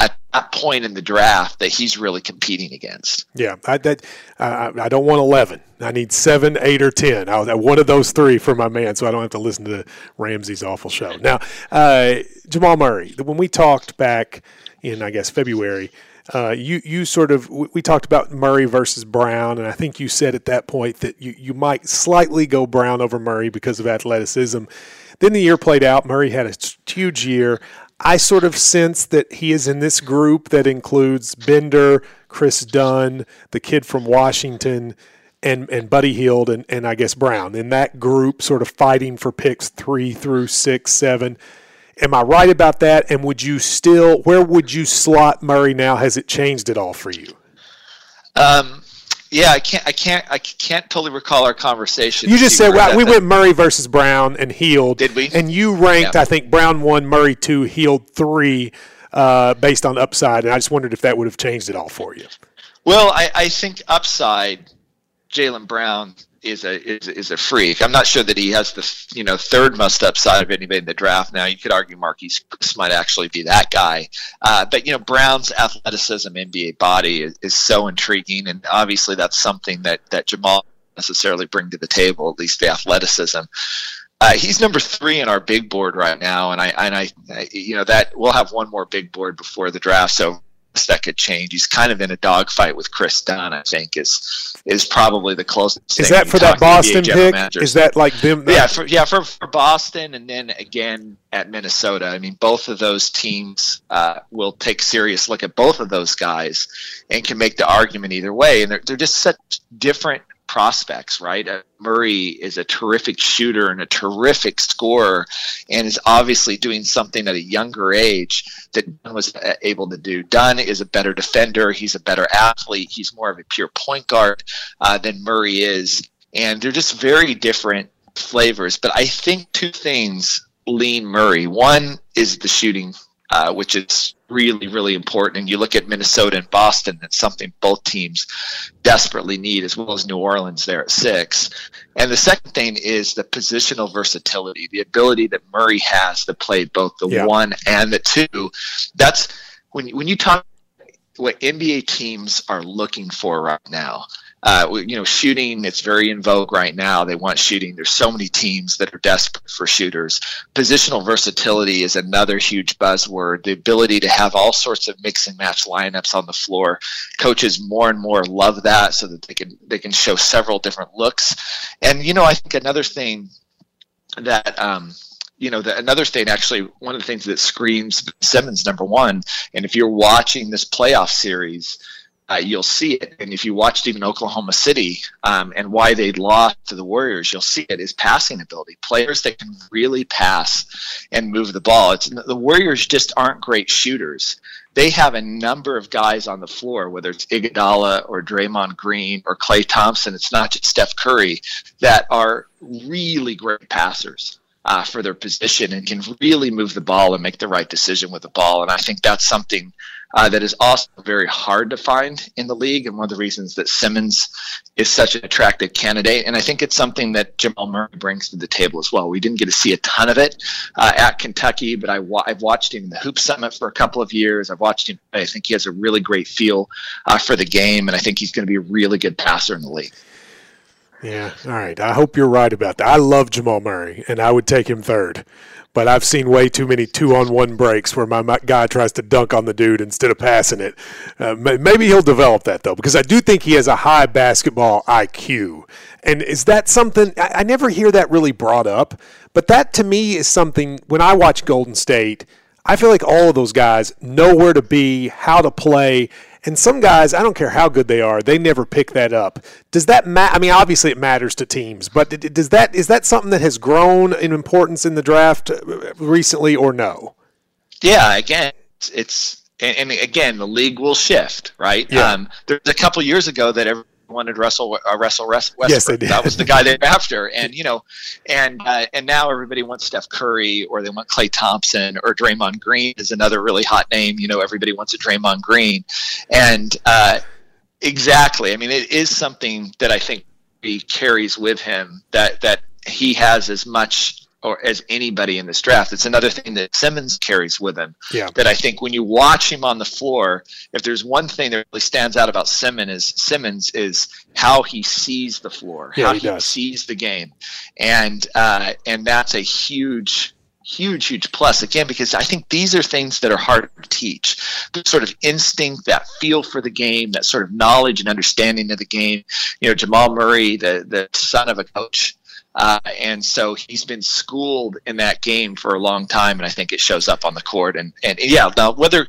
at that point in the draft that he's really competing against. Yeah, I, that, I, don't want 11. I need seven, eight, or 10. I, want one of those three for my man, so I don't have to listen to Ramsey's awful show. Now, uh, Jamal Murray, when we talked back in, I guess, February, uh, you you sort of we talked about Murray versus Brown, and I think you said at that point that you, you might slightly go Brown over Murray because of athleticism. Then the year played out. Murray had a huge year. I sort of sense that he is in this group that includes Bender, Kris Dunn, the kid from Washington, and and Buddy Hield, and, and I guess Brown. In that group, sort of fighting for picks three through six, seven. Am I right about that? And would you still, where would you slot Murray now? Has it changed at all for you? Um, yeah, I can't, I can't, I can't totally recall our conversation. You just said well, we went Murray versus Brown and Hield. Did we? And you ranked, yeah. I think Brown one, Murray two, Hield three, uh, based on upside. And I just wondered if that would have changed it all for you. Well, I, I think upside, Jaylen Brown is a is, is a freak. I'm not sure that he has the you know third most upside of anybody in the draft. Now you could argue Marquese Chriss might actually be that guy, uh, but you know Brown's athleticism, NBA body is, is so intriguing, and obviously that's something that that Jamal necessarily bring to the table, at least the athleticism. Uh, he's number three in our big board right now, and I and I, I, you know that we'll have one more big board before the draft, so that could change. He's kind of in a dogfight with Kris Dunn. I think is is probably the closest. Is that for that Boston pick? Managers. Is that like them? Yeah, for, yeah, for, for Boston, and then again at Minnesota. I mean, both of those teams uh, will take serious look at both of those guys and can make the argument either way. And they're they're just such different prospects, right? Uh, Murray is a terrific shooter and a terrific scorer, and is obviously doing something at a younger age that Dunn was able to do. Dunn is a better defender. He's a better athlete. He's more of a pure point guard uh, than Murray is, and they're just very different flavors. But I think two things lean Murray. One is the shooting uh, which is really, really important. And you look at Minnesota and Boston, that's something both teams desperately need, as well as New Orleans there at six. And the second thing is the positional versatility, the ability that Murray has to play both the yeah. one and the two. That's when, when you talk what NBA teams are looking for right now uh, you know, shooting, it's very in vogue right now. They want shooting. There's so many teams that are desperate for shooters. Positional versatility is another huge buzzword. The ability to have all sorts of mix and match lineups on the floor. Coaches more and more love that so that they can, they can show several different looks. And, you know, I think another thing that, um, you know, the, another thing, actually, one of the things that screams Simmons number one, and if you're watching this playoff series, uh, you'll see it. And if you watched even Oklahoma City um, and why they lost to the Warriors, you'll see it is passing ability. Players that can really pass and move the ball. It's, the Warriors just aren't great shooters. They have a number of guys on the floor, whether it's Iguodala or Draymond Green or Klay Thompson. It's not just Steph Curry that are really great passers. Uh, for their position and can really move the ball and make the right decision with the ball. And I think that's something uh, that is also very hard to find in the league, and one of the reasons that Simmons is such an attractive candidate. And I think it's something that Jamal Murray brings to the table as well. We didn't get to see a ton of it uh, at Kentucky, but I I've watched him in the Hoop Summit for a couple of years. I've watched him. I think he has a really great feel uh, for the game, and I think he's going to be a really good passer in the league. Yeah. All right. I hope you're right about that. I love Jamal Murray, and I would take him third. But I've seen way too many two on one breaks where my, my guy tries to dunk on the dude instead of passing it. Uh, maybe he'll develop that, though, because I do think he has a high basketball IQ. And is that something I, I never hear that really brought up? But that to me is something when I watch Golden State, I feel like all of those guys know where to be, how to play, and some guys, I don't care how good they are, they never pick that up. Does that matter? I mean, obviously it matters to teams, but does that is that something that has grown in importance in the draft uh, recently, or no? Yeah, again, it's, it's and, and, again the league will shift, right? Yeah. Um, there's a couple years ago that every wanted Russell uh, Russell Westbrook. Yes, they did. That was the guy they were after, and you know, and uh, and now everybody wants Steph Curry or they want Klay Thompson or Draymond Green is another really hot name. You know, everybody wants a Draymond Green, and uh, exactly. I mean, it is something that I think he carries with him that that he has as much or as anybody in this draft. It's another thing that Simmons carries with him. Yeah. That I think when you watch him on the floor, if there's one thing that really stands out about Simmons is Simmons is how he sees the floor, yeah, how he, he sees the game, and uh, and that's a huge huge, huge plus again because I think these are things that are hard to teach. The sort of instinct, that feel for the game, that sort of knowledge and understanding of the game. You know, Jamal Murray, the the son of a coach, uh, and so he's been schooled in that game for a long time, and I think it shows up on the court. And and yeah, now whether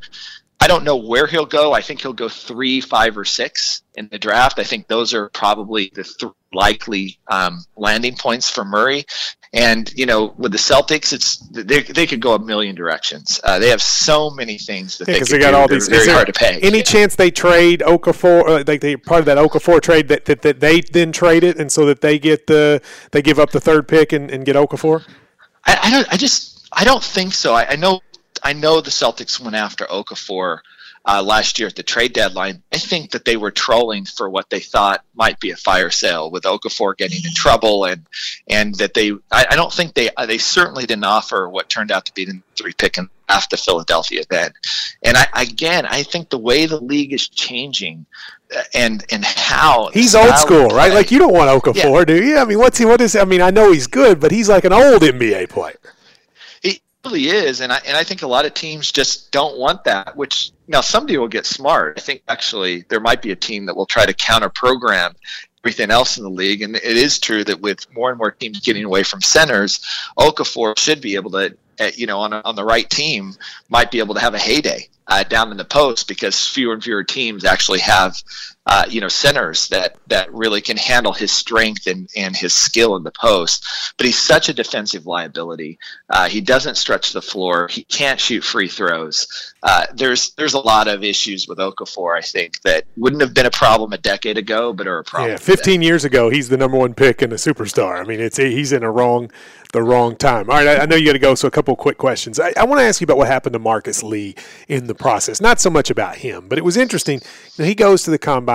I don't know where he'll go, I think he'll go three, five, or six in the draft. I think those are probably the th- likely um, landing points for Murray. And you know, with the Celtics, it's they, they could go a million directions. Uh, they have so many things that yeah, they, they got do. all They're these. Very hard to pay. Any yeah. chance they trade Okafor? Uh, like they part of that Okafor trade that, that, that they then trade it, and so that they get the they give up the third pick and, and get Okafor. I, I don't. I just. I don't think so. I, I know. I know the Celtics went after Okafor uh, last year at the trade deadline. I think that they were trolling for what they thought might be a fire sale with Okafor getting in trouble, and and that they. I, I don't think they. Uh, they certainly didn't offer what turned out to be the three pick and after Philadelphia then. And I again, I think the way the league is changing uh, and and how he's old school, right? Like you don't want Okafor, yeah. do you? I mean, what's he? What is? I mean, I know he's good, but he's like an old NBA player really is, and I and I think a lot of teams just don't want that. Which now somebody will get smart. I think actually there might be a team that will try to counter program everything else in the league. And it is true that with more and more teams getting away from centers, Okafor should be able to, uh, you know, on, on the right team, might be able to have a heyday uh, down in the post because fewer and fewer teams actually have uh, you know centers that that really can handle his strength and, and his skill in the post. But he's such a defensive liability. Uh, he doesn't stretch the floor. He can't shoot free throws. Uh, there's there's a lot of issues with Okafor. I think that wouldn't have been a problem a decade ago, but are a problem. Yeah, 15 today. years ago, he's the number one pick and a superstar. I mean, it's he's in a wrong the wrong time. All right, I, I know you got to go, so a couple quick questions. I, I want to ask you about what happened to Marcus Lee in the process. Not so much about him, but it was interesting. You know, he goes to the combine,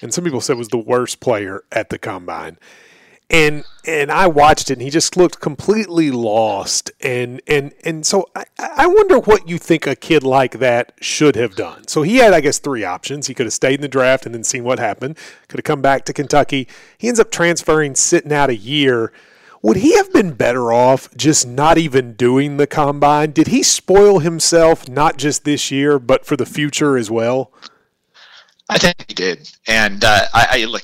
and some people said was the worst player at the combine. And and I watched it, and he just looked completely lost. And and and so I, I wonder what you think a kid like that should have done. So he had, I guess, three options. He could have stayed in the draft and then seen what happened. Could have come back to Kentucky. He ends up transferring, sitting out a year would he have been better off just not even doing the combine? Did he spoil himself not just this year, but for the future as well? I think he did. And uh, I, I look,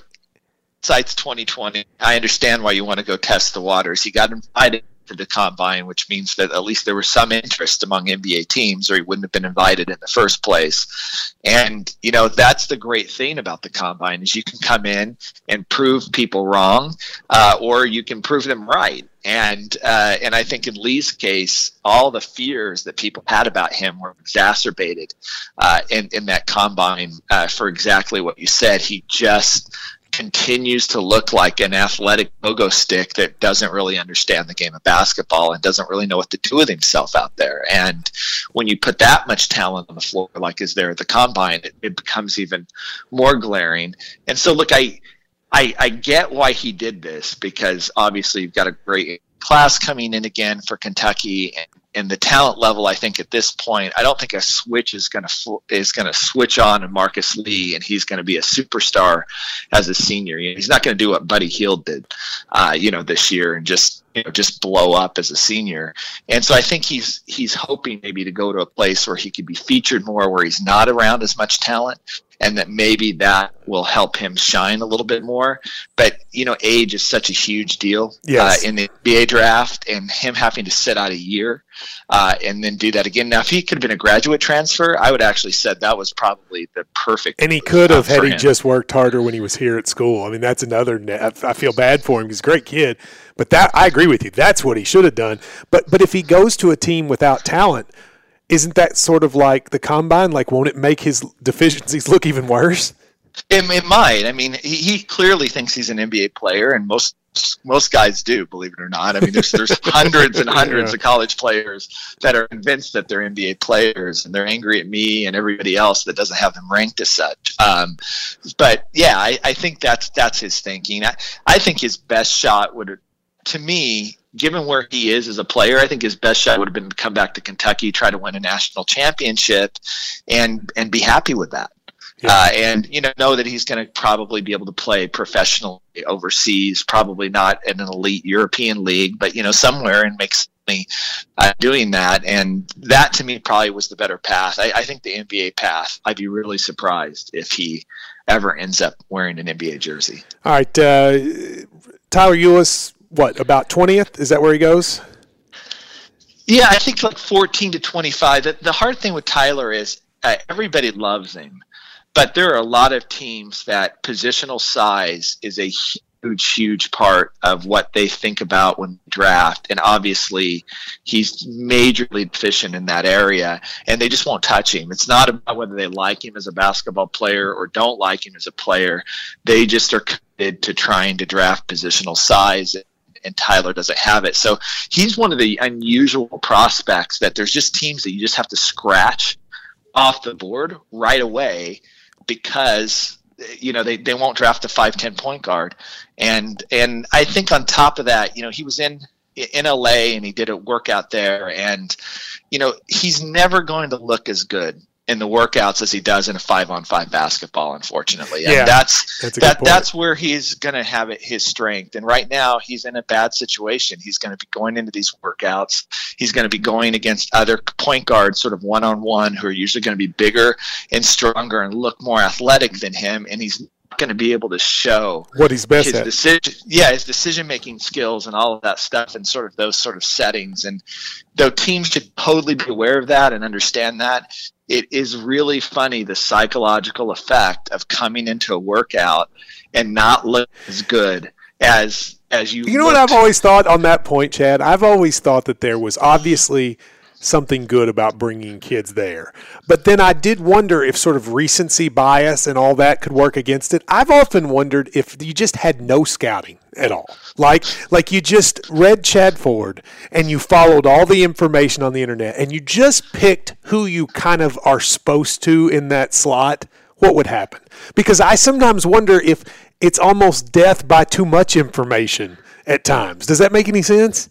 sites 2020. I understand why you want to go test the waters. He got invited to the combine, which means that at least there was some interest among NBA teams, or he wouldn't have been invited in the first place. And you know that's the great thing about the combine is you can come in and prove people wrong, uh, or you can prove them right. And uh, and I think in Lee's case, all the fears that people had about him were exacerbated uh, in in that combine uh, for exactly what you said. He just continues to look like an athletic pogo stick that doesn't really understand the game of basketball and doesn't really know what to do with himself out there. And when you put that much talent on the floor, like is there at the combine, it, it becomes even more glaring. And so, look, I, I, I get why he did this because obviously you've got a great class coming in again for Kentucky, and, and the talent level, I think at this point, I don't think a switch is going to is going to switch on to Marcus Lee, and he's going to be a superstar as a senior. You know, he's not going to do what Buddy Hield did, uh, you know, this year and just you know just blow up as a senior. And so I think he's he's hoping maybe to go to a place where he could be featured more, where he's not around as much talent, and that maybe that will help him shine a little bit more. But you know, age is such a huge deal yes. uh, in the NBA draft, and him having to sit out a year uh, and then do that again. Now, if he could have been a graduate transfer, I would actually said that was probably the perfect. And he could have had he just worked harder when he was here at school. I mean, that's another. I feel bad for him. He's a great kid, but that I agree with you. That's what he should have done. But but if he goes to a team without talent, isn't that sort of like the combine? Like, won't it make his deficiencies look even worse? It, it might. I mean, he, he clearly thinks he's an NBA player, and most most guys do, believe it or not. I mean, there's there's hundreds and hundreds yeah. of college players that are convinced that they're NBA players, and they're angry at me and everybody else that doesn't have them ranked as such. Um, but yeah, I, I think that's that's his thinking. I, I think his best shot would, to me, given where he is as a player, I think his best shot would have been to come back to Kentucky, try to win a national championship, and and be happy with that. Yeah. Uh, and you know know that he's going to probably be able to play professionally overseas, probably not in an elite European league, but you know somewhere and make money uh, doing that. And that to me probably was the better path. I, I think the NBA path. I'd be really surprised if he ever ends up wearing an NBA jersey. All right, uh, Tyler Ulis, what about twentieth? Is that where he goes? Yeah, I think like fourteen to twenty-five. The, the hard thing with Tyler is uh, everybody loves him but there are a lot of teams that positional size is a huge, huge part of what they think about when draft. And obviously, he's majorly deficient in that area, and they just won't touch him. It's not about whether they like him as a basketball player or don't like him as a player. They just are committed to trying to draft positional size and Tyler doesn't have it. So he's one of the unusual prospects that there's just teams that you just have to scratch off the board right away because you know they, they won't draft a 5'10 point guard and and i think on top of that you know he was in in la and he did a workout there and you know he's never going to look as good in the workouts as he does in a five on five basketball, unfortunately. And yeah, that's that's that, that's where he's gonna have it, his strength. And right now he's in a bad situation. He's gonna be going into these workouts. He's gonna be going against other point guards sort of one on one who are usually gonna be bigger and stronger and look more athletic than him. And he's going to be able to show what he's best his at. Decision, yeah, his decision making skills and all of that stuff, and sort of those sort of settings. And though teams should totally be aware of that and understand that, it is really funny the psychological effect of coming into a workout and not look as good as as you. You know what I've always thought on that point, Chad. I've always thought that there was obviously something good about bringing kids there. But then I did wonder if sort of recency bias and all that could work against it. I've often wondered if you just had no scouting at all. Like like you just read Chad Ford and you followed all the information on the internet and you just picked who you kind of are supposed to in that slot, what would happen? Because I sometimes wonder if it's almost death by too much information at times. Does that make any sense?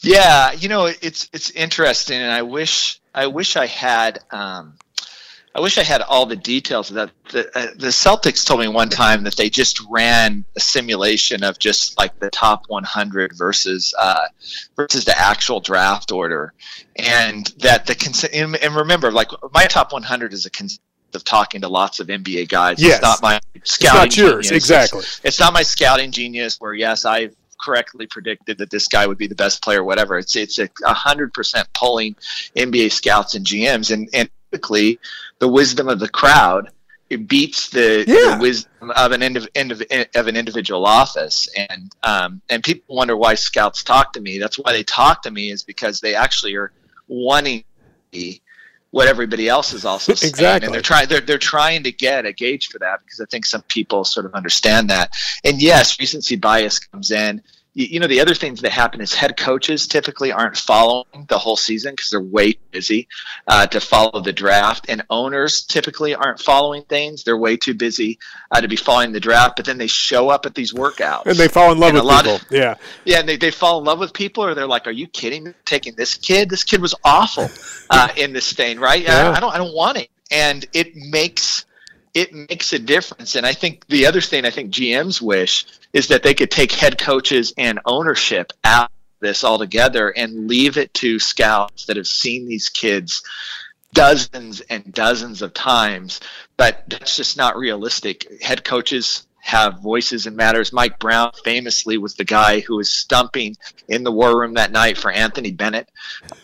Yeah, you know, it's it's interesting and I wish I wish I had um, I wish I had all the details of that. The, uh, the, Celtics told me one time that they just ran a simulation of just like the top 100 versus uh, versus the actual draft order, and that the and, and remember, like my top 100 is a cons- of talking to lots of NBA guys. Yes. It's not my scouting. It's not yours, genius. exactly. It's, it's not my scouting genius. Where yes, I've correctly predicted that this guy would be the best player, whatever. It's it's a hundred percent pulling NBA scouts and GMs, and and typically the wisdom of the crowd it beats the, yeah. the wisdom of an indiv- indiv- of an individual office and um, and people wonder why scouts talk to me that's why they talk to me is because they actually are wanting to be what everybody else is also saying. Exactly. and they're trying they're, they're trying to get a gauge for that because I think some people sort of understand that. And yes recency bias comes in you know the other things that happen is head coaches typically aren't following the whole season because they're way busy uh, to follow the draft and owners typically aren't following things. They're way too busy uh, to be following the draft but then they show up at these workouts. And they fall in love and with people of, yeah. Yeah and they, they fall in love with people or they're like are you kidding taking this kid? This kid was awful uh, in this thing right? Yeah. I, I don't i don't want it. And it makes it makes a difference. And I think the other thing I think GMs wish is that they could take head coaches and ownership out of this altogether and leave it to scouts that have seen these kids dozens and dozens of times. But that's just not realistic. Head coaches have voices and matters. Mike Brown famously was the guy who was stumping in the war room that night for Anthony Bennett,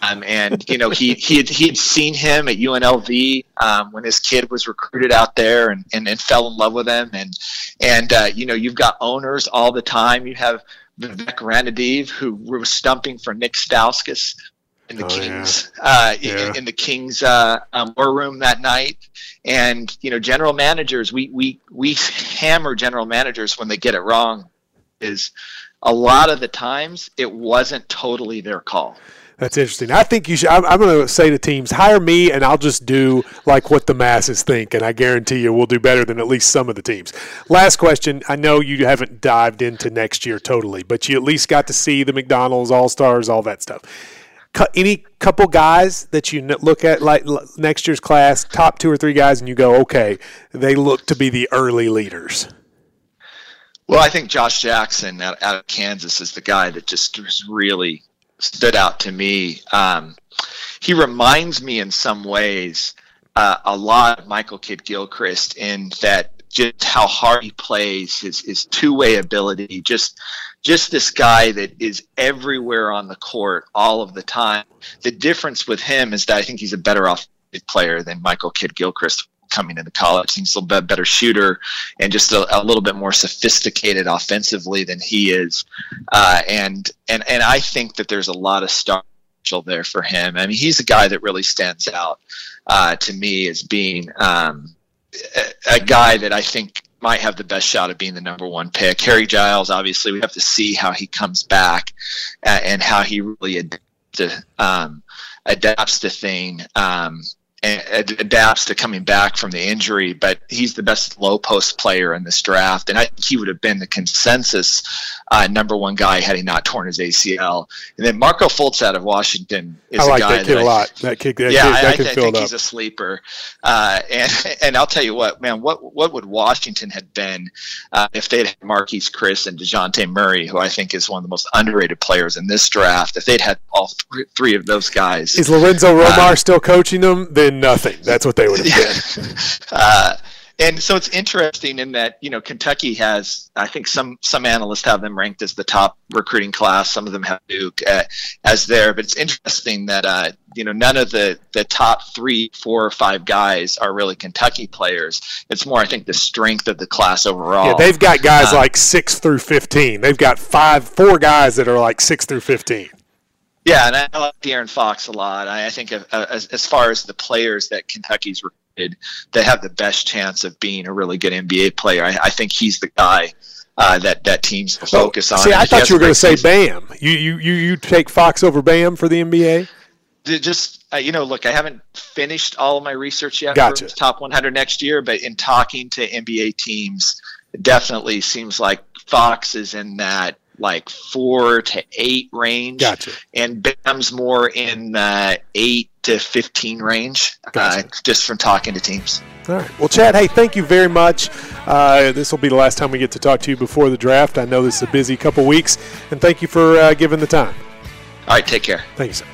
um, and you know he he had, he had seen him at UNLV um, when his kid was recruited out there and, and, and fell in love with him, and and uh, you know you've got owners all the time. You have Vivek Ranadive who was stumping for Nick Stauskas in the oh, Kings yeah. Uh, yeah. In, in, the Kings uh, um, war room that night. And you know, general managers, we we we hammer general managers when they get it wrong. Is a lot of the times it wasn't totally their call. That's interesting. I think you should. I'm, I'm going to say to teams, hire me, and I'll just do like what the masses think, and I guarantee you, we'll do better than at least some of the teams. Last question. I know you haven't dived into next year totally, but you at least got to see the McDonald's All Stars, all that stuff any couple guys that you look at like next year's class, top two or three guys, and you go, okay, they look to be the early leaders. Well, I think Josh Jackson out, of Kansas is the guy that just really stood out to me. Um, he reminds me in some ways uh, a lot of Michael Kidd Gilchrist in that just how hard he plays, his his two way ability, just just this guy that is everywhere on the court all of the time. The difference with him is that I think he's a better offensive player than Michael Kidd Gilchrist coming into college. He's a little bit better shooter and just a, a, little bit more sophisticated offensively than he is. Uh, and and and I think that there's a lot of star there for him. I mean, he's a guy that really stands out uh, to me as being um, a guy that I think might have the best shot of being the number one pick. Harry Giles, obviously, we have to see how he comes back and how he really adapts to, um, adapts to thing. Um, adapts to coming back from the injury, but he's the best low post player in this draft, and I think he would have been the consensus uh, number one guy had he not torn his ACL. And then Markelle Fultz out of Washington is I like a guy that kid that a lot. That kid, that yeah, kid, that I, kid I, I think up. he's a sleeper. Uh, and and I'll tell you what, man, what what would Washington have been uh, if they'd had Marquese Chriss and Dejounte Murray, who I think is one of the most underrated players in this draft? If they'd had all three, three of those guys, is Lorenzo Romar uh, still coaching them? Then nothing. That's what they would have been. Uh, and so it's interesting in that you know Kentucky has I think some some analysts have them ranked as the top recruiting class. Some of them have Duke uh, as there, but it's interesting that uh, you know none of the the top three, four, or five guys are really Kentucky players. It's more I think the strength of the class overall. Yeah, they've got guys uh, like six through fifteen. They've got five, four guys that are like six through fifteen. Yeah, and I like De'Aaron Fox a lot. I, I think uh, as, as far as the players that Kentucky's recruited that have the best chance of being a really good NBA player, I, I think he's the guy uh, that that teams focus oh, on. See, I thought you were going to say Bam. You, you you you take Fox over Bam for the NBA? Just uh, you know, look, I haven't finished all of my research yet gotcha. for top 100 next year, but in talking to NBA teams, it definitely seems like Fox is in that like four to eight range. Gotcha. And Bam's more in the eight to 15 range, uh, gotcha. uh, just from talking to teams. All right. Well, Chad, hey, thank you very much. Uh, this will be the last time we get to talk to you before the draft. I know this is a busy couple weeks, and thank you for uh, giving the time. All right. Take care. Thank you, sir.